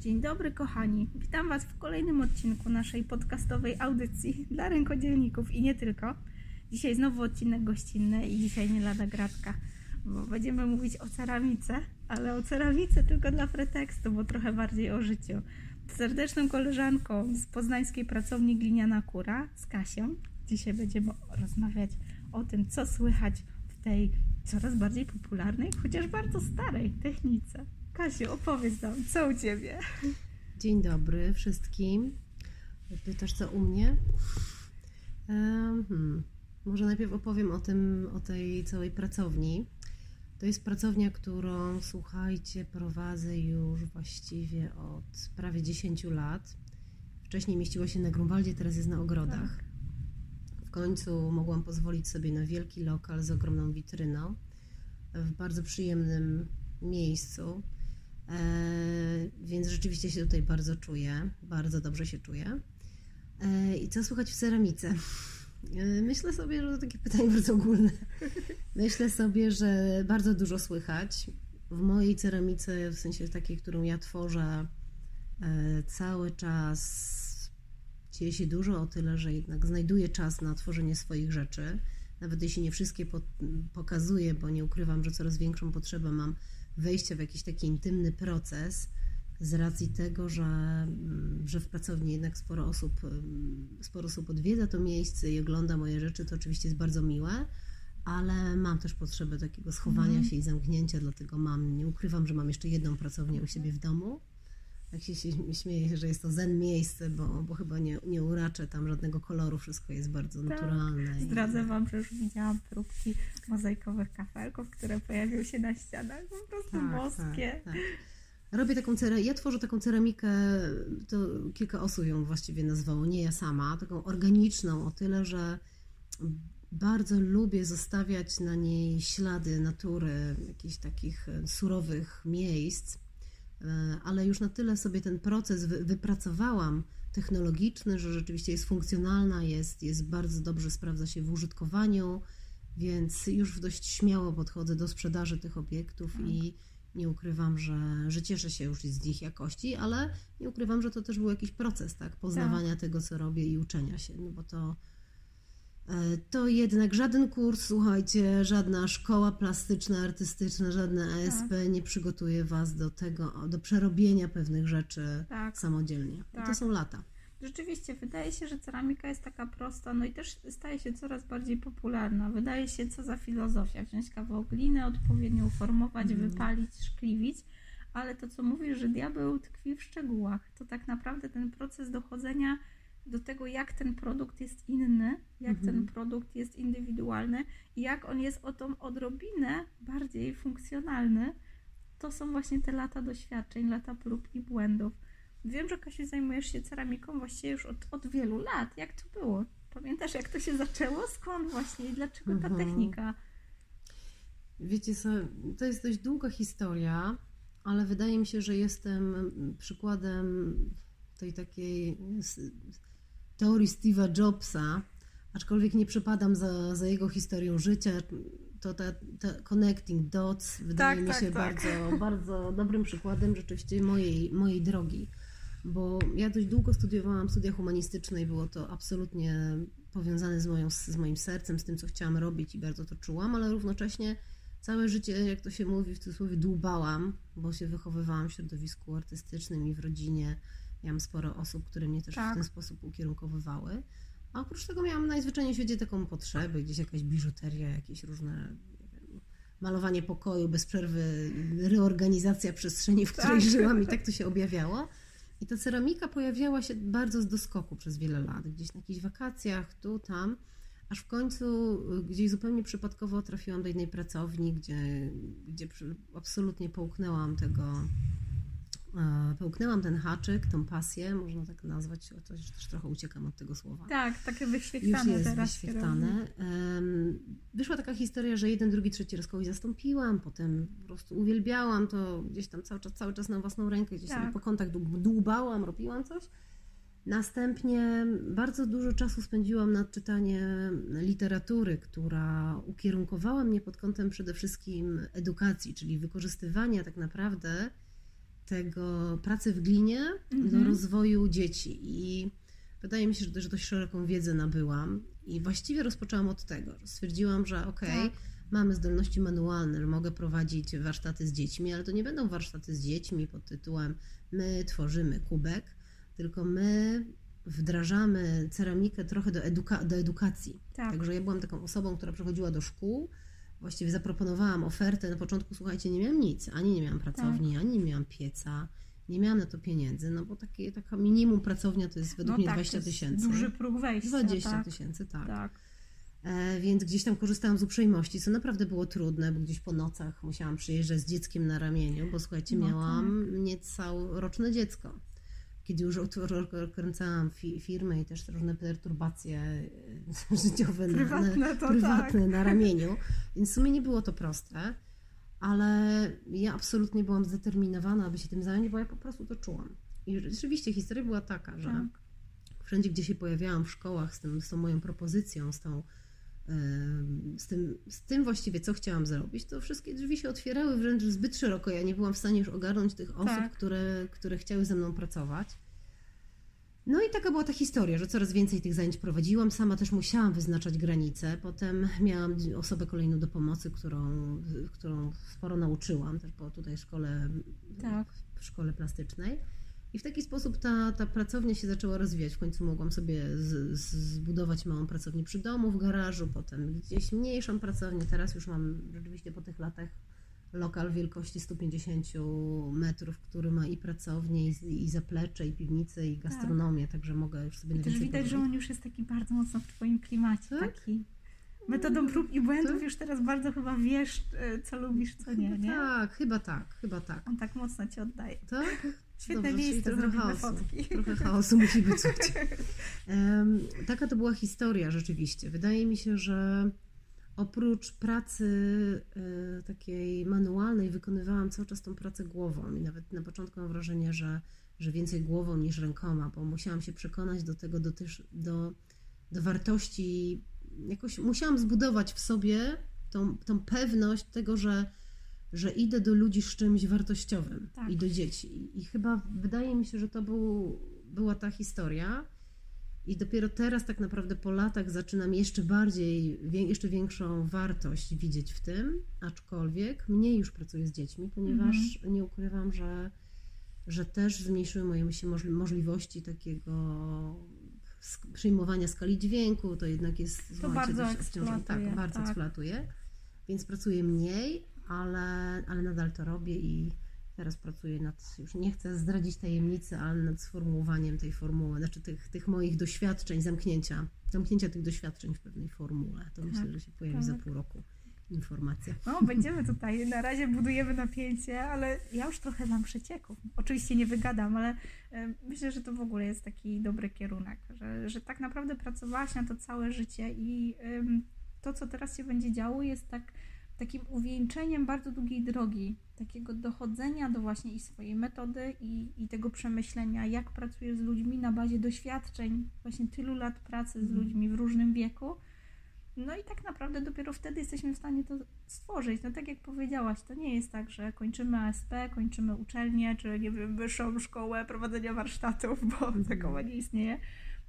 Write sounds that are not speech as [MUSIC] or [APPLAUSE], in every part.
Dzień dobry, kochani. Witam Was w kolejnym odcinku naszej podcastowej audycji dla rękodzielników i nie tylko. Dzisiaj znowu odcinek gościnny i dzisiaj nie lada gratka, bo będziemy mówić o ceramice, ale o ceramice tylko dla pretekstu, bo trochę bardziej o życiu. Serdeczną koleżanką z poznańskiej pracowni Gliniana Kura, z Kasią. Dzisiaj będziemy rozmawiać o tym, co słychać w tej coraz bardziej popularnej, chociaż bardzo starej technice. Kasiu, opowiedz nam, co u Ciebie? Dzień dobry wszystkim. Pytasz, co u mnie? Hmm. Może najpierw opowiem o tym, o tej całej pracowni. To jest pracownia, którą, słuchajcie, prowadzę już właściwie od prawie 10 lat. Wcześniej mieściła się na Grunwaldzie, teraz jest na ogrodach. Tak. W końcu mogłam pozwolić sobie na wielki lokal z ogromną witryną w bardzo przyjemnym miejscu. E, więc rzeczywiście się tutaj bardzo czuję, bardzo dobrze się czuję. E, I co słychać w ceramice? E, myślę sobie, że to takie [LAUGHS] pytanie bardzo ogólne. Myślę sobie, że bardzo dużo słychać. W mojej ceramice, w sensie takiej, którą ja tworzę, cały czas dzieje się dużo o tyle, że jednak znajduję czas na tworzenie swoich rzeczy. Nawet jeśli nie wszystkie pokazuję, bo nie ukrywam, że coraz większą potrzebę mam wejścia w jakiś taki intymny proces z racji tego, że, mm, że w pracowni jednak sporo osób, mm, sporo osób odwiedza to miejsce i ogląda moje rzeczy, to oczywiście jest bardzo miłe, ale mam też potrzebę takiego schowania mm. się i zamknięcia, dlatego mam, nie ukrywam, że mam jeszcze jedną pracownię u siebie w domu. Jak się śmieję, że jest to zen miejsce, bo, bo chyba nie, nie uraczę tam żadnego koloru, wszystko jest bardzo tak. naturalne. Zdradzę Wam, że już widziałam próbki mozaikowych kafelków, które pojawią się na ścianach, po prostu tak, boskie. Tak, tak. Robię taką ceramikę, ja tworzę taką ceramikę, to kilka osób ją właściwie nazwało, nie ja sama, taką organiczną o tyle, że bardzo lubię zostawiać na niej ślady natury, jakichś takich surowych miejsc, ale już na tyle sobie ten proces wypracowałam technologiczny, że rzeczywiście jest funkcjonalna, jest, jest bardzo dobrze sprawdza się w użytkowaniu, więc już dość śmiało podchodzę do sprzedaży tych obiektów tak. i nie ukrywam, że, że cieszę się już z ich jakości, ale nie ukrywam, że to też był jakiś proces, tak, poznawania tak. tego, co robię i uczenia się, no bo to E, to jednak żaden kurs, słuchajcie, żadna szkoła plastyczna, artystyczna, żadne ASP tak. nie przygotuje Was do tego, do przerobienia pewnych rzeczy tak. samodzielnie. Tak. to są lata. Rzeczywiście, wydaje się, że ceramika jest taka prosta, no i też staje się coraz bardziej popularna. Wydaje się, co za filozofia, wziąć kawał gliny, odpowiednio uformować, mm. wypalić, szkliwić, ale to, co mówisz, że diabeł tkwi w szczegółach, to tak naprawdę ten proces dochodzenia do tego, jak ten produkt jest inny, jak mhm. ten produkt jest indywidualny i jak on jest o tą odrobinę bardziej funkcjonalny, to są właśnie te lata doświadczeń, lata prób i błędów. Wiem, że Kasiu zajmujesz się ceramiką właściwie już od, od wielu lat. Jak to było? Pamiętasz, jak to się zaczęło? Skąd właśnie i dlaczego ta mhm. technika? Wiecie co, to jest dość długa historia, ale wydaje mi się, że jestem przykładem tej takiej teorii Steve'a Jobsa, aczkolwiek nie przypadam za, za jego historią życia, to ta, ta connecting dots wydaje tak, mi tak, się tak, bardzo, [LAUGHS] bardzo dobrym przykładem rzeczywiście mojej, mojej drogi. Bo ja dość długo studiowałam studia humanistyczne i było to absolutnie powiązane z, moją, z moim sercem, z tym, co chciałam robić i bardzo to czułam, ale równocześnie całe życie, jak to się mówi w cudzysłowie, dłubałam, bo się wychowywałam w środowisku artystycznym i w rodzinie Miałam sporo osób, które mnie też tak. w ten sposób ukierunkowywały. A oprócz tego miałam najzwyczajniej w świecie taką potrzebę, gdzieś jakaś biżuteria, jakieś różne wiem, malowanie pokoju bez przerwy, reorganizacja przestrzeni, w której tak. żyłam i tak to się objawiało. I ta ceramika pojawiała się bardzo z doskoku przez wiele lat, gdzieś na jakichś wakacjach, tu, tam, aż w końcu gdzieś zupełnie przypadkowo trafiłam do jednej pracowni, gdzie, gdzie absolutnie połknęłam tego Pełknęłam ten haczyk, tą pasję, można tak nazwać, chociaż też trochę uciekam od tego słowa. Tak, takie wyświetlane Już jest teraz. wyświetlane. Wyszła taka historia, że jeden, drugi, trzeci raz kogoś zastąpiłam, potem po prostu uwielbiałam to gdzieś tam cały czas, cały czas na własną rękę, gdzieś tak. sobie po kontakt dłubałam, robiłam coś. Następnie bardzo dużo czasu spędziłam nad czytaniem literatury, która ukierunkowała mnie pod kątem przede wszystkim edukacji, czyli wykorzystywania tak naprawdę tego pracy w glinie Mhm. do rozwoju dzieci. I wydaje mi się, że, że dość szeroką wiedzę nabyłam. I właściwie rozpoczęłam od tego, stwierdziłam, że okej, Tak. mamy zdolności manualne, że mogę prowadzić warsztaty z dziećmi, ale to nie będą warsztaty z dziećmi pod tytułem my tworzymy kubek, tylko my wdrażamy ceramikę trochę do, eduka- do edukacji. Tak. Także ja byłam taką osobą, która przychodziła do szkół, właściwie zaproponowałam ofertę. Na początku, słuchajcie, nie miałam nic, ani nie miałam pracowni, Tak. ani nie miałam pieca, nie miałam na to pieniędzy, no bo takie, taka minimum pracownia to jest według mnie tak, 20 to jest tysięcy. Duży próg wejścia. 20 tak. tysięcy, tak. Tak. E, więc gdzieś tam korzystałam z uprzejmości, co naprawdę było trudne, bo gdzieś po nocach musiałam przyjeżdżać z dzieckiem na ramieniu, bo słuchajcie, No miałam niecałoroczne dziecko. Kiedy już odkręcałam fi- firmę i też różne perturbacje e, [LAUGHS] życiowe na, na, Prywatne to prywatne tak. na ramieniu, więc w sumie nie było to proste, ale ja absolutnie byłam zdeterminowana, aby się tym zająć, bo ja po prostu to czułam. I rzeczywiście historia była taka, że Tak. wszędzie, gdzie się pojawiałam w szkołach z, tym, z tą moją propozycją, z, tą, z, tym, z tym właściwie, co chciałam zrobić, to wszystkie drzwi się otwierały wręcz zbyt szeroko. Ja nie byłam w stanie już ogarnąć tych osób, Tak. które, które chciały ze mną pracować. No i taka była ta historia, że coraz więcej tych zajęć prowadziłam. Sama też musiałam wyznaczać granice. Potem miałam osobę kolejną do pomocy, którą, którą sporo nauczyłam, też po tutaj szkole Tak. w szkole plastycznej. I w taki sposób ta, ta pracownia się zaczęła rozwijać. W końcu mogłam sobie z, z, zbudować małą pracownię przy domu, w garażu, potem gdzieś mniejszą pracownię. Teraz już mam rzeczywiście po tych latach lokal wielkości 150 metrów, który ma i pracownię, i, i zaplecze, i piwnicę, i gastronomię, także mogę już sobie I też widać, że on już jest taki bardzo mocno w Twoim klimacie. Tak? Taki. Metodą prób i błędów Tak? już teraz bardzo chyba wiesz, e, co lubisz, co nie, Chyba nie? Tak, chyba tak, chyba tak. On tak mocno Cię oddaje. Tak? Świetne Dobrze, miejsce, trochę chaosu. fotki. Trochę chaosu musi być. [LAUGHS] Em, taka to była historia rzeczywiście. Wydaje mi się, że oprócz pracy e, takiej manualnej wykonywałam cały czas tą pracę głową i nawet na początku mam wrażenie, że, że więcej głową niż rękoma, bo musiałam się przekonać do tego, do, też, do, do wartości, jakoś musiałam zbudować w sobie tą, tą pewność tego, że, że idę do ludzi z czymś wartościowym Tak. i do dzieci. I chyba wydaje mi się, że to był, była ta historia. I dopiero teraz, tak naprawdę po latach, zaczynam jeszcze bardziej, jeszcze większą wartość widzieć w tym, aczkolwiek mniej już pracuję z dziećmi, ponieważ nie ukrywam, że, że też zmniejszyły moje się możli- możliwości takiego przyjmowania skali dźwięku. To jednak jest słuchajcie, bardzo obciążone. eksploatuje, Tak, bardzo tak. eksploatuje. Więc pracuję mniej, ale, ale nadal to robię i teraz pracuję nad, już nie chcę zdradzić tajemnicy, ale nad sformułowaniem tej formuły, znaczy tych, tych moich doświadczeń, zamknięcia, zamknięcia tych doświadczeń w pewnej formule. To myślę, że się pojawi za tak. pół roku informacja. No, będziemy tutaj. Na razie budujemy napięcie, ale ja już trochę mam przecieków. Oczywiście nie wygadam, ale e, myślę, że to w ogóle jest taki dobry kierunek, że, że tak naprawdę pracowałaś na to całe życie i to, co teraz się będzie działo, jest tak takim uwieńczeniem bardzo długiej drogi, takiego dochodzenia do właśnie i swojej metody i, i tego przemyślenia, jak pracujesz z ludźmi na bazie doświadczeń, właśnie tylu lat pracy z Mhm. ludźmi w różnym wieku. No i tak naprawdę dopiero wtedy jesteśmy w stanie to stworzyć. No tak jak powiedziałaś, to nie jest tak, że kończymy ASP, kończymy uczelnię, czy nie wiem, wyższą szkołę prowadzenia warsztatów, bo Mhm. takowa nie istnieje.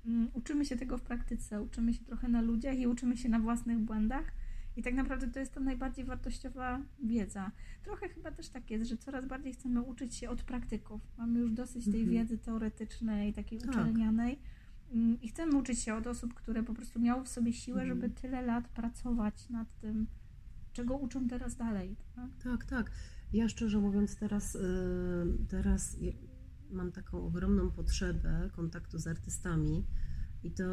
Mm, Uczymy się tego w praktyce, uczymy się trochę na ludziach i uczymy się na własnych błędach. I tak naprawdę to jest ta najbardziej wartościowa wiedza. Trochę chyba też tak jest, że coraz bardziej chcemy uczyć się od praktyków. Mamy już dosyć tej Mhm. wiedzy teoretycznej, takiej Tak. uczelnianej. Mm, I chcemy uczyć się od osób, które po prostu miały w sobie siłę, Mhm. żeby tyle lat pracować nad tym, czego uczą teraz dalej. Tak? Tak, tak. Ja szczerze mówiąc teraz, y, teraz mam taką ogromną potrzebę kontaktu z artystami i to,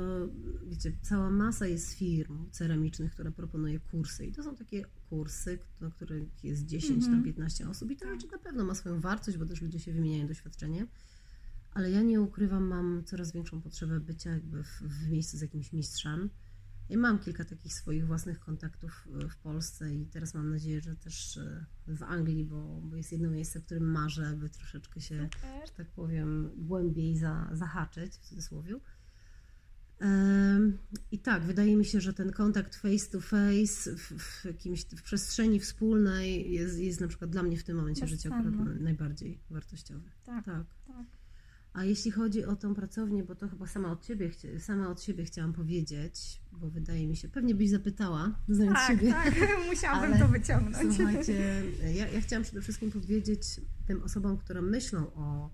wiecie, cała masa jest firm ceramicznych, które proponuje kursy i to są takie kursy, na których jest 10 Mhm. na 15 osób i to Tak. rzeczy na pewno ma swoją wartość, bo też ludzie się wymieniają doświadczeniem, ale ja nie ukrywam, mam coraz większą potrzebę bycia jakby w, w miejscu z jakimś mistrzem. I mam kilka takich swoich własnych kontaktów e, w Polsce i teraz mam nadzieję, że też e, w Anglii, bo, bo jest jedno miejsce, w którym marzę, aby troszeczkę się, że tak powiem, głębiej za, zahaczyć w cudzysłowie. I tak, wydaje mi się, że ten kontakt face to face w, w jakimś w przestrzeni wspólnej jest, jest na przykład dla mnie w tym momencie życia najbardziej wartościowy. Tak, tak. tak. A jeśli chodzi o tą pracownię, bo to chyba sama od ciebie, sama od siebie chciałam powiedzieć, bo wydaje mi się, pewnie byś zapytała, znając tak, siebie. Tak, [LAUGHS] musiałabym to wyciągnąć. Słuchajcie, ja, ja chciałam przede wszystkim powiedzieć tym osobom, które myślą o,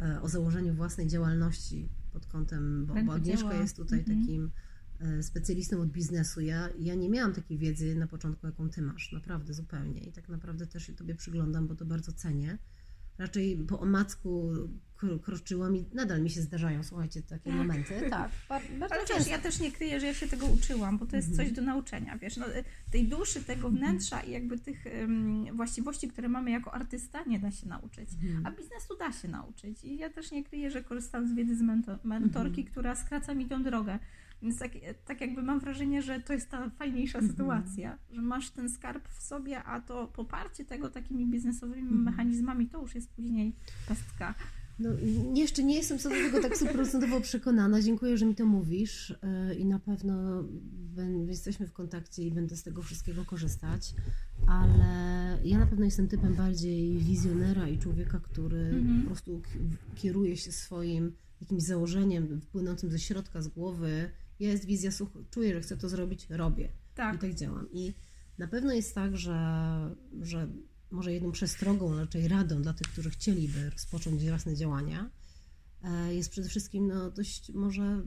e, o założeniu własnej działalności pod kątem, bo, bo Agnieszka jest tutaj mhm. takim e, specjalistą od biznesu. Ja, ja nie miałam takiej wiedzy na początku, jaką ty masz, naprawdę zupełnie. I tak naprawdę też się tobie przyglądam, bo to bardzo cenię. Raczej po omacku kroczyłam i nadal mi się zdarzają, słuchajcie, takie tak. momenty. [LAUGHS] Tak, bardzo Ale wiesz, ja też nie kryję, że ja się tego uczyłam, bo to jest mhm. coś do nauczenia, wiesz, no, tej duszy, tego mhm. wnętrza i jakby tych um, właściwości, które mamy jako artysta, nie da się nauczyć, mhm. a biznesu da się nauczyć i ja też nie kryję, że korzystam z wiedzy z mentor mentorki, mhm. która skraca mi tą drogę. Więc tak, tak jakby mam wrażenie, że to jest ta fajniejsza mhm. sytuacja, że masz ten skarb w sobie, a to poparcie tego takimi biznesowymi mhm. mechanizmami to już jest później pestka. No, jeszcze nie jestem co do tego tak stuprocentowo przekonana. Dziękuję, że mi to mówisz e, i na pewno jesteśmy w kontakcie i będę z tego wszystkiego korzystać, ale ja na pewno jestem typem bardziej wizjonera i człowieka, który mhm. po prostu kieruje się swoim jakimś założeniem płynącym ze środka, z głowy. Jest wizja, czuję, że chcę to zrobić, robię. Tak. I tak działam. I na pewno jest tak, że, że może jedną przestrogą, raczej radą dla tych, którzy chcieliby rozpocząć własne działania, e, jest przede wszystkim no, dość może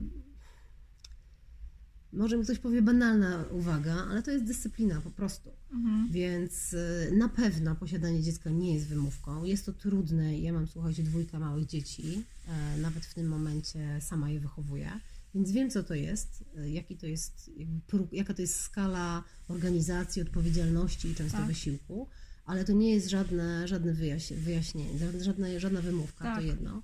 może mi ktoś powie banalna uwaga, ale to jest dyscyplina po prostu. Mhm. Więc e, na pewno posiadanie dziecka nie jest wymówką. Jest to trudne. Ja mam, słuchajcie, dwójka małych dzieci. E, nawet w tym momencie sama je wychowuję. Więc wiem, co to jest, jaki to jest, jaka to jest skala organizacji, odpowiedzialności i często tak. wysiłku ale to nie jest żadne, żadne wyjaśnienie, żadna, żadna wymówka, tak. to jedno.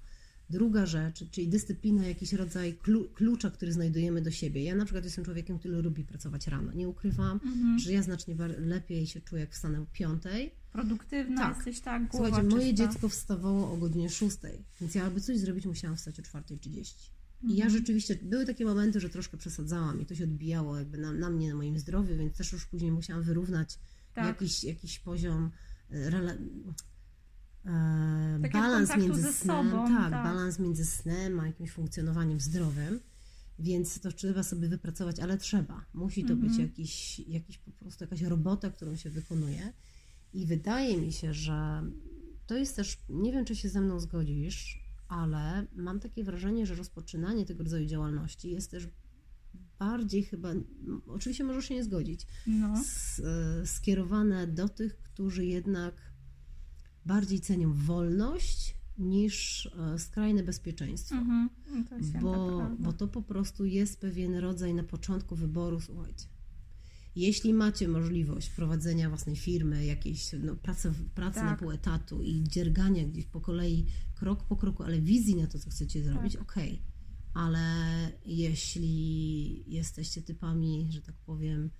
Druga rzecz, czyli dyscyplina, jakiś rodzaj klucza, który znajdujemy do siebie. Ja na przykład jestem człowiekiem, który lubi pracować rano. Nie ukrywam, mhm. że ja znacznie lepiej się czuję, jak wstanę o piątej. Produktywna tak. jesteś, tak, głowa Słuchajcie, moje dziecko wstawało o godzinie szóstej, więc ja aby coś zrobić, musiałam wstać o 4.30. I ja mhm. rzeczywiście, były takie momenty, że troszkę przesadzałam i to się odbijało jakby na, na mnie, na moim zdrowiu, więc też już później musiałam wyrównać tak. jakiś, jakiś poziom e, rela, e, balans między snem, sobą, tak, tak, balans między snem a jakimś funkcjonowaniem zdrowym. Więc to trzeba sobie wypracować, ale trzeba. Musi to być mhm. jakiś, jakiś po prostu jakaś robota, którą się wykonuje. I wydaje mi się, że to jest też, nie wiem, czy się ze mną zgodzisz, ale mam takie wrażenie, że rozpoczynanie tego rodzaju działalności jest też bardziej chyba, oczywiście możesz się nie zgodzić, no. E, skierowane do tych, którzy jednak bardziej cenią wolność niż e, skrajne bezpieczeństwo. Mhm. To bo, bo to po prostu jest pewien rodzaj na początku wyboru, słuchajcie. Jeśli macie możliwość prowadzenia własnej firmy, jakiejś no, pracy, pracy tak. na pół etatu i dziergania gdzieś po kolei, krok po kroku, ale wizji na to, co chcecie zrobić, tak. okej. Okay ale jeśli jesteście typami, że tak powiem,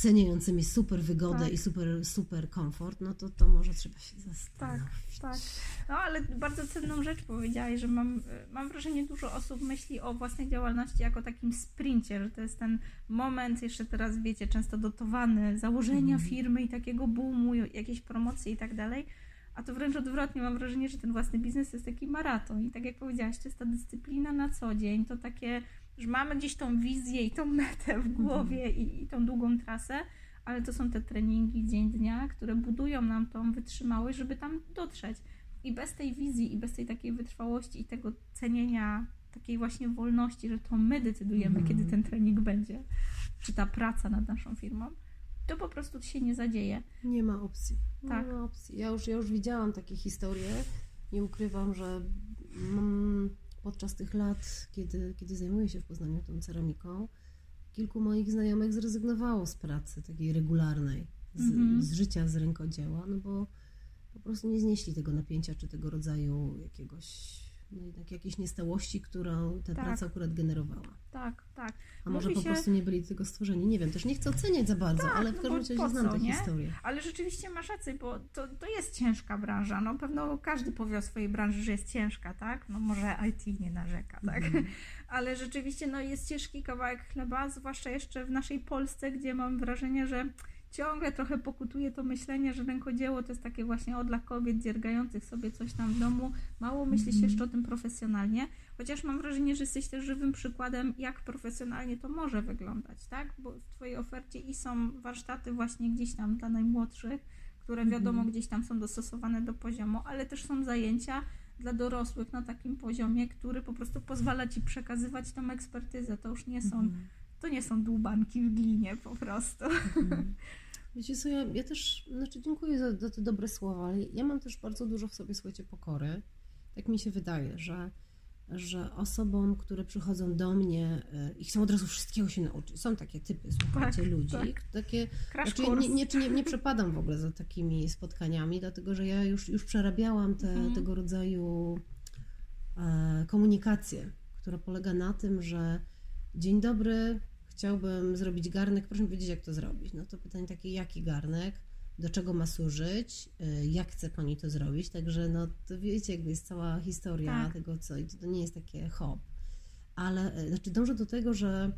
ceniającymi super wygodę tak. i super, super komfort, no to, to może trzeba się zastanowić. Tak, tak. No ale bardzo cenną rzecz powiedziałaś, że mam, mam wrażenie, dużo osób myśli o własnej działalności jako takim sprincie, że to jest ten moment, jeszcze teraz wiecie, często dotowany, założenia mm. firmy i takiego boomu, jakieś promocje i tak dalej, a to wręcz odwrotnie, mam wrażenie, że ten własny biznes jest taki maraton. I tak jak powiedziałaś, to jest ta dyscyplina na co dzień, to takie, że mamy gdzieś tą wizję i tą metę w głowie mhm. i, i tą długą trasę, ale to są te treningi dzień dnia, które budują nam tą wytrzymałość, żeby tam dotrzeć. I bez tej wizji, i bez tej takiej wytrwałości i tego cenienia takiej właśnie wolności, że to my decydujemy, mm. kiedy ten trening będzie, czy ta praca nad naszą firmą, to po prostu się nie zadzieje. Nie ma opcji. Tak. Nie ma opcji. Ja już, ja już widziałam takie historie. Nie ukrywam, że podczas tych lat, kiedy, kiedy zajmuję się w Poznaniu tą ceramiką, kilku moich znajomych zrezygnowało z pracy takiej regularnej, z, mm -hmm. z życia z rękodzieła, no bo po prostu nie znieśli tego napięcia czy tego rodzaju jakiegoś no jednak jakieś niestałości, którą ta Tak. praca akurat generowała. Tak, tak. A może Mówi po się- prostu nie byli tego stworzeni. Nie wiem, też nie chcę oceniać za bardzo, Tak, ale w no każdym bo razie znam co, tę nie? historię. Ale rzeczywiście masz rację, bo to, to jest ciężka branża. No pewno każdy powie o swojej branży, że jest ciężka, tak? No może IT nie narzeka, tak? Mhm. [LAUGHS] Ale rzeczywiście no jest ciężki kawałek chleba, zwłaszcza jeszcze w naszej Polsce, gdzie mam wrażenie, że ciągle trochę pokutuje to myślenie, że rękodzieło to jest takie właśnie o dla kobiet dziergających sobie coś tam w domu. Mało myśli się Mhm. jeszcze o tym profesjonalnie, chociaż mam wrażenie, że jesteś też żywym przykładem, jak profesjonalnie to może wyglądać, tak? Bo w Twojej ofercie i są warsztaty właśnie gdzieś tam dla najmłodszych, które wiadomo Mhm. gdzieś tam są dostosowane do poziomu, ale też są zajęcia dla dorosłych na takim poziomie, który po prostu pozwala Ci przekazywać tą ekspertyzę. To już nie są, Mhm. To nie są dłubanki w glinie po prostu. Mhm. [LAUGHS] Wiecie co, ja, ja też, znaczy dziękuję za, za te dobre słowa, ale ja mam też bardzo dużo w sobie, słuchajcie, pokory. Tak mi się wydaje, że, że osobom, które przychodzą do mnie y, i chcą od razu wszystkiego się nauczyć, są takie typy, słuchajcie, Tak, ludzi, tak. takie, Crash znaczy, nie, nie, nie, nie [LAUGHS] przepadam w ogóle za takimi spotkaniami, dlatego że ja już, już przerabiałam te, Mhm. tego rodzaju e, komunikację, która polega na tym, że dzień dobry, chciałbym zrobić garnek, proszę mi powiedzieć, jak to zrobić. No to pytanie takie, jaki garnek, do czego ma służyć, y, jak chce Pani to zrobić, także no to wiecie, jakby jest cała historia Tak. tego, co i to nie jest takie hop. Ale, y, znaczy dążę do tego, że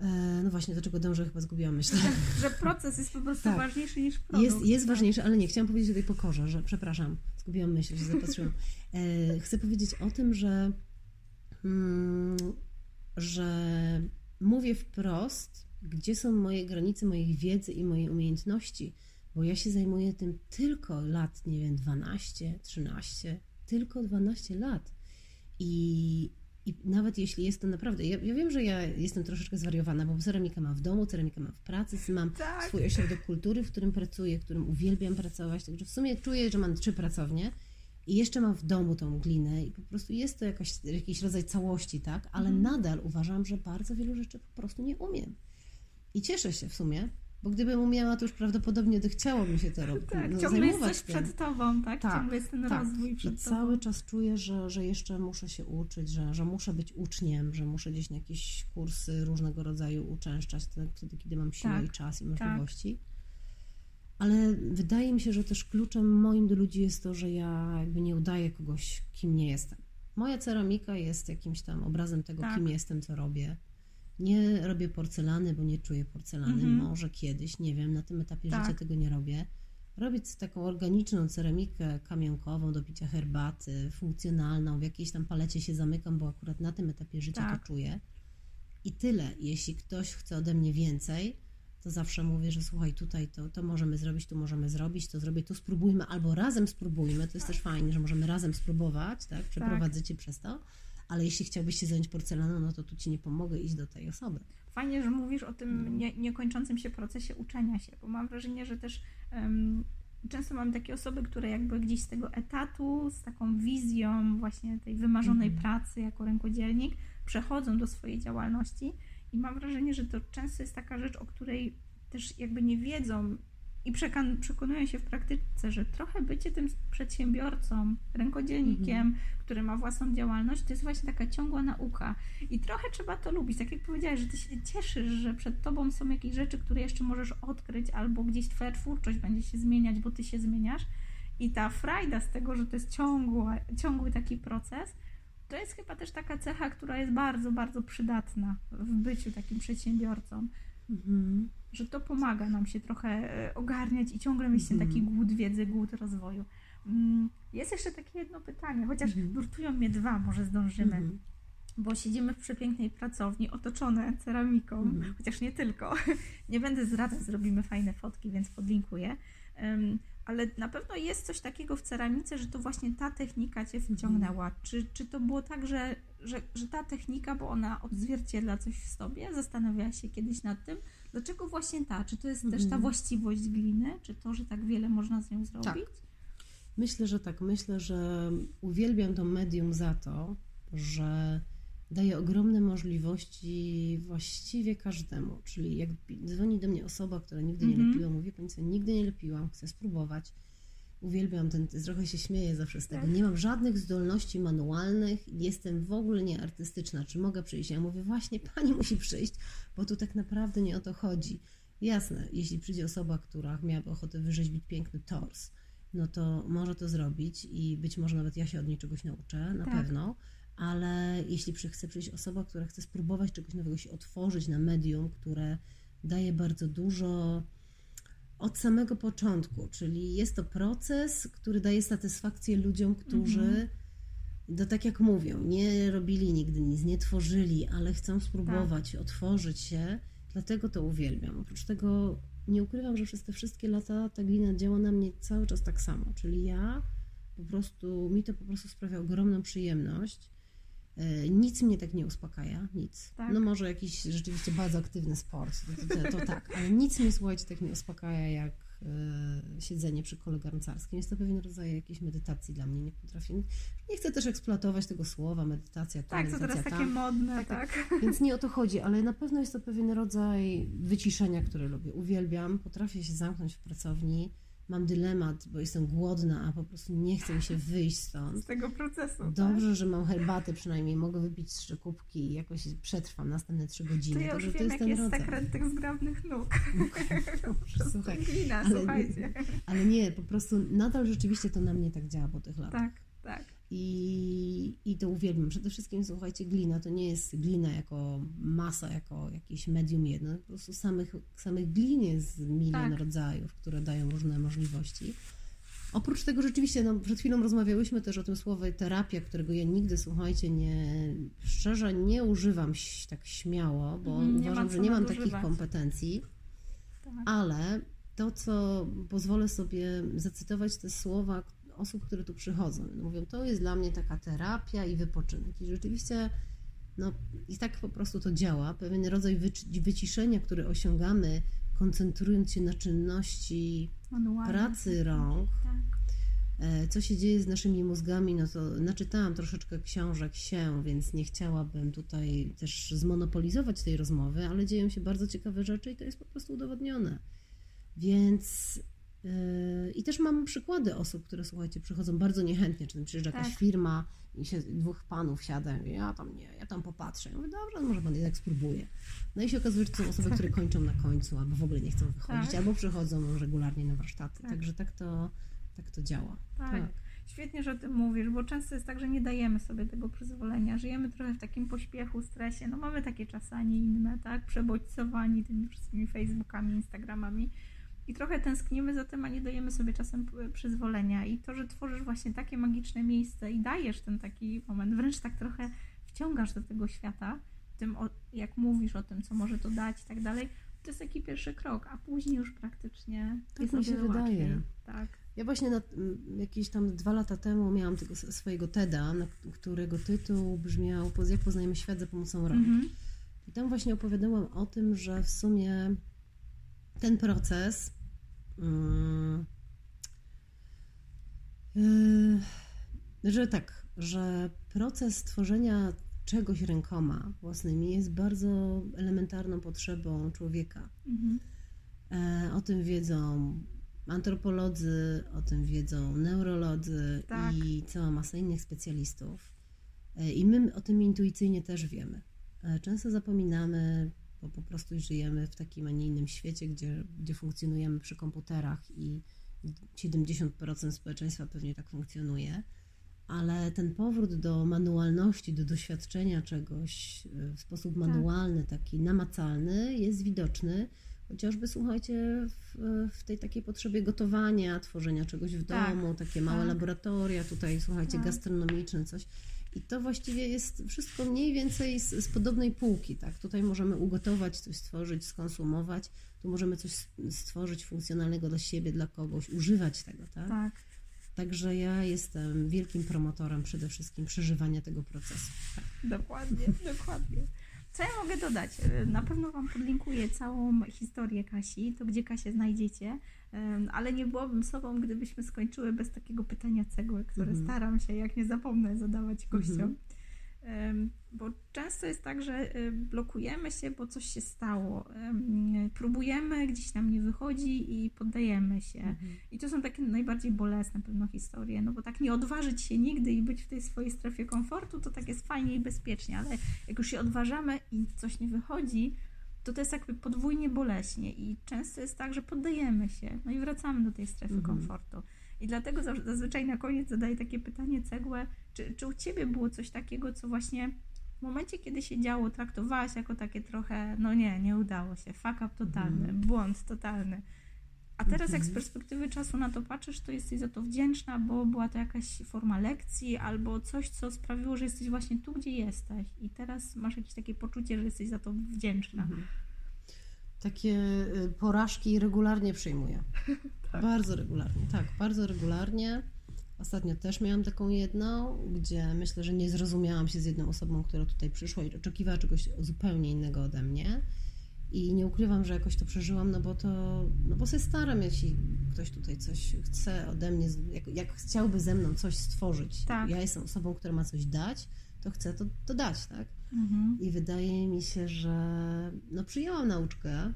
e, no właśnie, do czego dążę, chyba zgubiłam myśl. że proces jest po prostu Tak. ważniejszy niż produkt. Jest, jest tak. ważniejsze, ale nie, chciałam powiedzieć o tej pokorze, że przepraszam, zgubiłam myśl, że zapatrzyłam. [LAUGHS] Chcę powiedzieć o tym, że, mm, że mówię wprost, gdzie są moje granice mojej wiedzy i mojej umiejętności, bo ja się zajmuję tym tylko lat, nie wiem, 12, 13, tylko 12 lat. I, i nawet jeśli jest to naprawdę, ja, ja wiem, że ja jestem troszeczkę zwariowana, bo ceramika mam w domu, ceramika mam w pracy, mam Tak. swój ośrodek kultury, w którym pracuję, w którym uwielbiam pracować. Także w sumie czuję, że mam trzy pracownie i jeszcze mam w domu tą glinę i po prostu jest to jakaś, jakiś rodzaj całości, tak? Ale Mhm. nadal uważam, że bardzo wielu rzeczy po prostu nie umiem. I cieszę się w sumie, bo gdybym umiała, to już prawdopodobnie chciałoby mi się to robić. Tak, no, ciągle jest coś tym. przed tobą, tak? Tak, ciągle jest ten tak. rozwój I przed cały tobą. czas czuję, że, że jeszcze muszę się uczyć, że, że muszę być uczniem, że muszę gdzieś na jakieś kursy różnego rodzaju uczęszczać wtedy, wtedy kiedy mam siłę Tak, i czas i możliwości. Ale wydaje mi się, że też kluczem moim do ludzi jest to, że ja jakby nie udaję kogoś, kim nie jestem. Moja ceramika jest jakimś tam obrazem tego, Tak. kim jestem, co robię. Nie robię porcelany, bo nie czuję porcelany. Mhm. Może kiedyś, nie wiem, na tym etapie Tak. życia tego nie robię. Robię taką organiczną ceramikę kamionkową do picia herbaty, funkcjonalną, w jakiejś tam palecie się zamykam, bo akurat na tym etapie życia Tak. to czuję. I tyle. Jeśli ktoś chce ode mnie więcej, to zawsze mówię, że słuchaj, tutaj to, to możemy zrobić, tu możemy zrobić, to zrobię, tu spróbujmy, albo razem spróbujmy. To jest też fajnie, że możemy razem spróbować, tak? Przeprowadzę cię przez to. Ale jeśli chciałbyś się zająć porcelaną, no to tu ci nie pomogę iść do tej osoby. Fajnie, że mówisz o tym nie, niekończącym się procesie uczenia się, bo mam wrażenie, że też em, często mam takie osoby, które jakby gdzieś z tego etatu, z taką wizją właśnie tej wymarzonej Mhm. pracy jako rękodzielnik, przechodzą do swojej działalności i mam wrażenie, że to często jest taka rzecz, o której też jakby nie wiedzą i przekonują się w praktyce, że trochę bycie tym przedsiębiorcą, rękodzielnikiem, Mhm. który ma własną działalność, to jest właśnie taka ciągła nauka. I trochę trzeba to lubić. Tak jak powiedziałeś, że ty się cieszysz, że przed tobą są jakieś rzeczy, które jeszcze możesz odkryć, albo gdzieś twoja twórczość będzie się zmieniać, bo ty się zmieniasz. I ta frajda z tego, że to jest ciągła, ciągły taki proces, to jest chyba też taka cecha, która jest bardzo, bardzo przydatna w byciu takim przedsiębiorcą. Mhm. Że to pomaga nam się trochę e, ogarniać i ciągle mieć ten Mhm. taki głód wiedzy, głód rozwoju. Mm, Jest jeszcze takie jedno pytanie, chociaż Mhm. nurtują mnie dwa, może zdążymy Mhm. bo siedzimy w przepięknej pracowni, otoczone ceramiką, Mhm. chociaż nie tylko. [LAUGHS] Nie będę zdradzać, zrobimy fajne fotki, więc podlinkuję. Ale na pewno jest coś takiego w ceramice, że to właśnie ta technika Cię wciągnęła. Czy, czy to było tak, że, że, że ta technika, bo ona odzwierciedla coś w sobie? Zastanawiałaś się kiedyś nad tym? Dlaczego właśnie ta? Czy to jest też ta Mhm. właściwość gliny? Czy to, że tak wiele można z nią zrobić? Myślę, że tak. Myślę, że uwielbiam to medium za to, że daje ogromne możliwości właściwie każdemu. Czyli jak dzwoni do mnie osoba, która nigdy nie Mhm. lepiła, mówi Pani co, nigdy nie lepiłam, chcę spróbować. Uwielbiam ten, trochę się śmieję zawsze z tego. Tak. Nie mam żadnych zdolności manualnych, jestem w ogóle nieartystyczna. Czy mogę przyjść? Ja mówię, właśnie [LAUGHS] pani musi przyjść, bo tu tak naprawdę nie o to chodzi. Jasne, jeśli przyjdzie osoba, która miałaby ochotę wyrzeźbić piękny tors, no to może to zrobić i być może nawet ja się od niej czegoś nauczę, na Tak. pewno. Ale jeśli chce przyjść osoba, która chce spróbować czegoś nowego, się otworzyć na medium, które daje bardzo dużo od samego początku, czyli jest to proces, który daje satysfakcję ludziom, którzy, Mhm. no tak jak mówią, nie robili nigdy nic, nie tworzyli, ale chcą spróbować, otworzyć się, dlatego to uwielbiam. Oprócz tego nie ukrywam, że przez te wszystkie lata ta glina działa na mnie cały czas tak samo, czyli ja po prostu, mi to po prostu sprawia ogromną przyjemność. E, Nic mnie tak nie uspokaja, nic. Tak. No może jakiś rzeczywiście bardzo aktywny sport, to, to, to tak, ale nic mnie, słuchajcie, tak nie uspokaja jak e, siedzenie przy kole garncarskim. Jest to pewien rodzaj jakiejś medytacji dla mnie, nie potrafię, nie chcę też eksploatować tego słowa, medytacja tu, Tak, to medytacja teraz tam. takie modne, tak? Więc nie o to chodzi, ale na pewno jest to pewien rodzaj wyciszenia, który lubię. Uwielbiam, potrafię się zamknąć w pracowni, mam dylemat, bo jestem głodna, a po prostu nie chcę mi się wyjść Z stąd. tego procesu. Tak? Dobrze, że mam herbatę przynajmniej, mogę wypić trzy kubki i jakoś przetrwam następne trzy To godziny. ja już Także wiem, to jest jaki jest rodzaj. sekret tych zgrabnych nóg. [LAUGHS] Dobrze, Słuchaj, Glina, ale- słuchajcie. ale nie, po prostu nadal rzeczywiście to na mnie tak działa po tych latach. Tak, tak. I, I to uwielbiam. Przede wszystkim, słuchajcie, glina to nie jest glina jako masa, jako jakieś medium jedno. Po prostu samych, samych glin jest milion Tak. rodzajów, które dają różne możliwości. Oprócz tego rzeczywiście, no, przed chwilą rozmawiałyśmy też o tym słowie terapia, którego ja nigdy, słuchajcie, nie, szczerze nie używam tak śmiało, bo Mhm, nie uważam, że nie mam takich kompetencji. tak. Ale to, co pozwolę sobie zacytować te słowa osób, które tu przychodzą, mówią, to jest dla mnie taka terapia i wypoczynek. I rzeczywiście, no i tak po prostu to działa. Pewien rodzaj wyci- wyciszenia, który osiągamy, koncentrując się na czynności Manualnie. pracy rąk, Tak. E, Co się dzieje z naszymi mózgami? No to naczytałam troszeczkę książek się, więc nie chciałabym tutaj też zmonopolizować tej rozmowy, ale dzieją się bardzo ciekawe rzeczy i to jest po prostu udowodnione. Więc i też mam przykłady osób, które słuchajcie, przychodzą bardzo niechętnie, czy tam przyjeżdża jakaś Tak. firma i się dwóch panów siada i ja tam nie, ja tam popatrzę. Ja mówię, dobrze, no może pan jednak spróbuje. No i się okazuje, że to są osoby, które kończą na końcu, albo w ogóle nie chcą wychodzić, Tak. albo przychodzą regularnie na warsztaty. Tak. Także tak to, tak to działa. Tak. Świetnie, że o tym mówisz, bo często jest tak, że nie dajemy sobie tego przyzwolenia. Żyjemy trochę w takim pośpiechu, stresie. No mamy takie czasy, a nie inne, tak? Przebodźcowani tymi wszystkimi Facebookami, Instagramami. I trochę tęsknimy za tym, a nie dajemy sobie czasem p- przyzwolenia. I to, że tworzysz właśnie takie magiczne miejsce i dajesz ten taki moment, wręcz tak trochę wciągasz do tego świata, tym, o, jak mówisz o tym, co może to dać i tak dalej, to jest taki pierwszy krok, a później już praktycznie Tak jest mi się wydaje. łatwiej. Tak. Ja właśnie na, jakieś tam dwa lata temu miałam tego swojego TEDa, na którego tytuł brzmiał "Poz- Jak poznajemy świat za pomocą rąk. Mhm. I tam właśnie opowiadałam o tym, że w sumie ten proces mm, że tak, że proces tworzenia czegoś rękoma własnymi jest bardzo elementarną potrzebą człowieka. Mhm. E, O tym wiedzą antropolodzy, o tym wiedzą neurolodzy Tak. i cała masa innych specjalistów. E, I my o tym intuicyjnie też wiemy. E, Często zapominamy, bo po prostu żyjemy w takim, a nie innym świecie, gdzie, gdzie funkcjonujemy przy komputerach i 70% społeczeństwa pewnie tak funkcjonuje. Ale ten powrót do manualności, do doświadczenia czegoś e, w sposób manualny, taki namacalny, jest widoczny. Chociażby słuchajcie, w, w tej takiej potrzebie gotowania, tworzenia czegoś w Tak, domu, takie małe tak. laboratoria, tutaj słuchajcie, Tak. gastronomiczne, coś. I to właściwie jest wszystko mniej więcej z, z podobnej półki, tak? Tutaj możemy ugotować, coś stworzyć, skonsumować, tu możemy coś stworzyć funkcjonalnego dla siebie, dla kogoś, używać tego, tak? Tak. Także ja jestem wielkim promotorem przede wszystkim przeżywania tego procesu. Dokładnie, dokładnie. Co ja mogę dodać? E, Na pewno Wam podlinkuję całą historię Kasi, to gdzie Kasię znajdziecie, Em, ale nie byłabym sobą, gdybyśmy skończyły bez takiego pytania cegły, które Mhm. staram się, jak nie zapomnę, zadawać gościom. Mhm. Bo często jest tak, że y, blokujemy się, bo coś się stało. Próbujemy, gdzieś nam nie wychodzi i poddajemy się. Mhm. I to są takie najbardziej bolesne pewno historie, no bo tak nie odważyć się nigdy i być w tej swojej strefie komfortu, to tak jest fajnie i bezpiecznie, ale jak już się odważamy i coś nie wychodzi, to to jest jakby podwójnie boleśnie i często jest tak, że poddajemy się, no i wracamy do tej strefy mhm. komfortu. I dlatego zazwyczaj na koniec zadaję takie pytanie cegłę, czy, czy u Ciebie było coś takiego, co właśnie w momencie, kiedy się działo, traktowałaś jako takie trochę, no nie, nie udało się, fuck up totalny, mm. błąd totalny. A teraz jak z mhm. perspektywy czasu na to patrzysz, to jesteś za to wdzięczna, bo była to jakaś forma lekcji albo coś, co sprawiło, że jesteś właśnie tu, gdzie jesteś i teraz masz jakieś takie poczucie, że jesteś za to wdzięczna. Mm. Takie y, porażki regularnie przyjmuję. [LAUGHS] tak. Bardzo regularnie, tak, bardzo regularnie. Ostatnio też miałam taką jedną, gdzie myślę, że nie zrozumiałam się z jedną osobą, która tutaj przyszła i oczekiwała czegoś zupełnie innego ode mnie. I nie ukrywam, że jakoś to przeżyłam, no bo to, no bo się staram, jeśli ktoś tutaj coś chce ode mnie, jak, jak chciałby ze mną coś stworzyć. Tak. Ja jestem osobą, która ma coś dać, to chcę to, to dać, tak? Mhm. I wydaje mi się, że no przyjęłam nauczkę,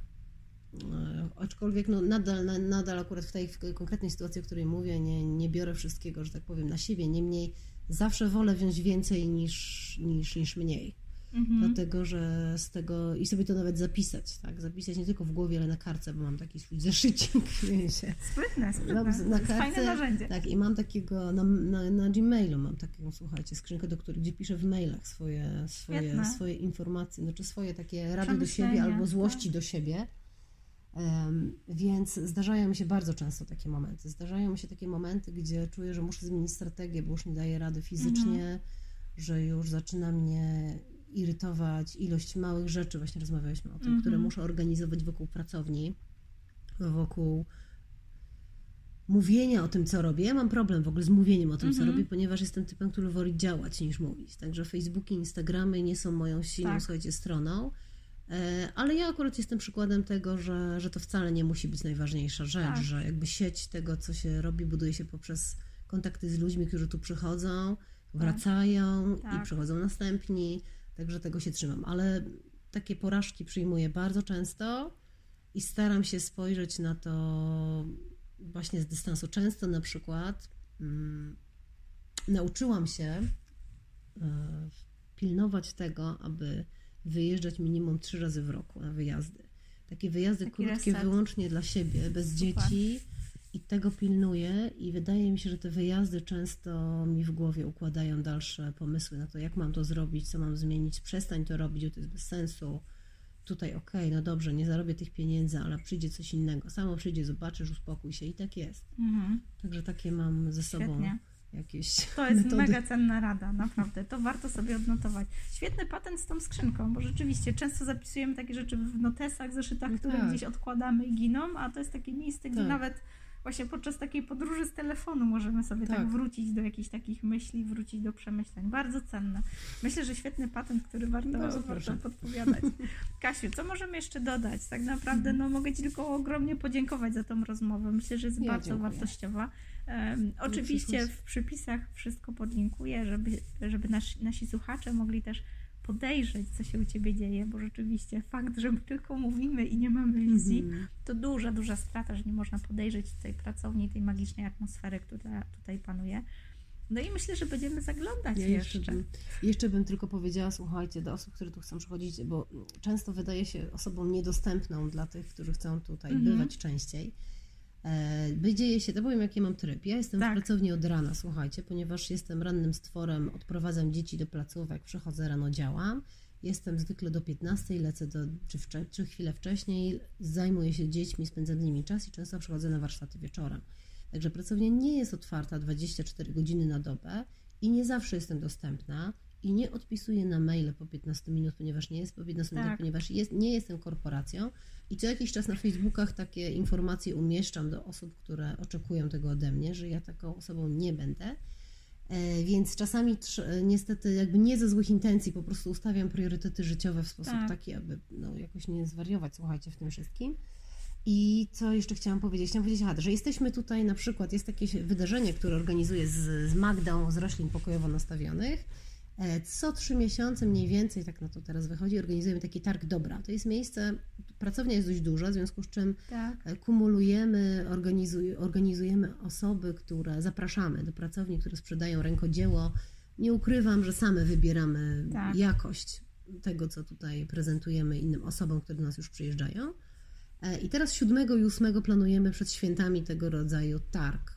E, aczkolwiek no, nadal, nadal akurat w tej konkretnej sytuacji, o której mówię, nie, nie biorę wszystkiego, że tak powiem, na siebie. Niemniej zawsze wolę wziąć więcej niż, niż, niż mniej. Mhm. Dlatego, że z tego i sobie to nawet zapisać, tak? Zapisać nie tylko w głowie, ale na kartce, bo mam taki swój zeszycik. [LAUGHS] Sprytne, sprytne. Na kartce, Fajne narzędzie. Tak, i mam takiego, na, na, na Gmailu mam taką, słuchajcie, skrzynkę, do której, gdzie piszę w mailach swoje, swoje, swoje informacje, znaczy swoje takie rady do siebie albo złości tak. do siebie więc zdarzają mi się bardzo często takie momenty. Zdarzają mi się takie momenty, gdzie czuję, że muszę zmienić strategię, bo już nie daję rady fizycznie, mhm. że już zaczyna mnie irytować ilość małych rzeczy, właśnie rozmawialiśmy o tym, mhm. które muszę organizować wokół pracowni, wokół mówienia o tym, co robię. Ja mam problem w ogóle z mówieniem o tym, co mhm. robię, ponieważ jestem typem, który woli działać niż mówić. Także Facebooki, Instagramy nie są moją silną, tak. słuchajcie, stroną. E, ale ja akurat jestem przykładem tego, że, że to wcale nie musi być najważniejsza rzecz, tak. że jakby sieć tego, co się robi, buduje się poprzez kontakty z ludźmi, którzy tu przychodzą, tak. wracają tak. i przychodzą następni, także tego się trzymam. Ale takie porażki przyjmuję bardzo często i staram się spojrzeć na to właśnie z dystansu. Często na przykład mm, nauczyłam się y, pilnować tego, aby wyjeżdżać minimum trzy razy w roku na wyjazdy. Takie wyjazdy Taki krótkie reset. wyłącznie dla siebie, bez Super. dzieci i tego pilnuję i wydaje mi się, że te wyjazdy często mi w głowie układają dalsze pomysły na to, jak mam to zrobić, co mam zmienić, przestań to robić, bo to jest bez sensu. Tutaj okej, okay, no dobrze, nie zarobię tych pieniędzy, ale przyjdzie coś innego. Samo przyjdzie, zobaczysz, uspokój się i tak jest. Mhm. Także takie mam ze sobą Świetnie jakieś. To jest metody. mega cenna rada, naprawdę. To warto sobie odnotować. Świetny patent z tą skrzynką, bo rzeczywiście często zapisujemy takie rzeczy w notesach, zeszytach, no które tak. gdzieś odkładamy i giną, a to jest takie miejsce, gdzie tak. nawet właśnie podczas takiej podróży z telefonu możemy sobie tak. tak. wrócić do jakichś takich myśli, wrócić do przemyśleń. Bardzo cenne. Myślę, że świetny patent, który warto, warto podpowiadać. [LAUGHS] Kasiu, co możemy jeszcze dodać? Tak naprawdę no, mogę Ci tylko ogromnie podziękować za tą rozmowę. Myślę, że jest ja bardzo dziękuję. wartościowa. Um, oczywiście w przypisach wszystko podlinkuję, żeby, żeby nasi, nasi słuchacze mogli też podejrzeć, co się u Ciebie dzieje, bo rzeczywiście fakt, że my tylko mówimy i nie mamy wizji, mm. to duża, duża strata, że nie można podejrzeć tej pracowni, tej magicznej atmosfery, która tutaj panuje. No i myślę, że będziemy zaglądać ja jeszcze. Jeszcze bym, jeszcze bym tylko powiedziała, słuchajcie, do osób, które tu chcą przychodzić, bo często wydaje się osobą niedostępną dla tych, którzy chcą tutaj mm -hmm. bywać częściej by dzieje się, to powiem jaki mam tryb. Ja jestem tak. w pracowni od rana, słuchajcie, ponieważ jestem rannym stworem, odprowadzam dzieci do placówek, przychodzę rano, działam. Jestem zwykle do 15, lecę do, czy, wcze, czy chwilę wcześniej, zajmuję się dziećmi, spędzam z nimi czas i często przychodzę na warsztaty wieczorem. Także pracownia nie jest otwarta 24 godziny na dobę i nie zawsze jestem dostępna i nie odpisuję na maile po 15 minut, ponieważ nie jest po 15 tak. minut, ponieważ jest, nie jestem korporacją i co jakiś czas na Facebookach takie informacje umieszczam do osób, które oczekują tego ode mnie, że ja taką osobą nie będę. E, więc czasami niestety jakby nie ze złych intencji, po prostu ustawiam priorytety życiowe w sposób tak. taki, aby no, jakoś nie zwariować, słuchajcie, w tym wszystkim. I co jeszcze chciałam powiedzieć? Chciałam powiedzieć, aha, że jesteśmy tutaj na przykład, jest takie wydarzenie, które organizuję z, z Magdą z roślin pokojowo nastawionych E, co trzy miesiące mniej więcej, tak na to teraz wychodzi, organizujemy taki targ dobra. To jest miejsce, pracownia jest dość duża, w związku z czym Tak. e, kumulujemy, organizuj, organizujemy osoby, które zapraszamy do pracowni, które sprzedają rękodzieło. Nie ukrywam, że same wybieramy Tak. jakość tego, co tutaj prezentujemy innym osobom, które do nas już przyjeżdżają. E, I teraz 7 i 8 planujemy przed świętami tego rodzaju targ.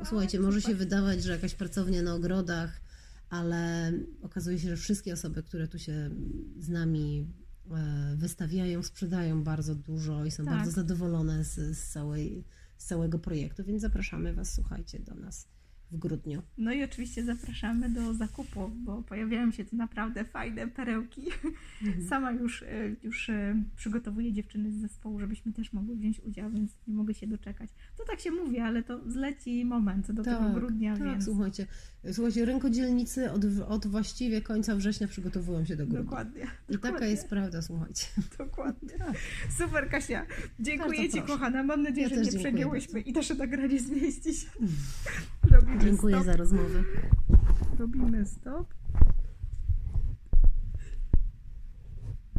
E, Słuchajcie, może się wydawać, że jakaś pracownia na ogrodach, ale okazuje się, że wszystkie osoby, które tu się z nami e, wystawiają, sprzedają bardzo dużo i są Tak. bardzo zadowolone z, z, całej, z całego projektu, więc zapraszamy Was, słuchajcie, do nas w grudniu. No i oczywiście zapraszamy do zakupu, bo pojawiają się tu naprawdę fajne perełki. [LAUGHS] Sama już, e, już e, przygotowuję dziewczyny z zespołu, żebyśmy też mogły wziąć udział, więc nie mogę się doczekać. To tak się mówi, ale to zleci moment do tego grudnia, tak, więc słuchajcie, słuchajcie, rękodzielnicy od, od właściwie końca września przygotowują się do grudnia. dokładnie. I taka dokładnie, jest prawda, słuchajcie. Dokładnie. Tak. Super Kasia, dziękuję Bardzo Ci proszę. kochana, mam nadzieję, Ja że nie przegięłyśmy i nasze nagranie zmieści się. [LAUGHS] Robimy Dziękuję stop. za rozmowę. Robimy stop.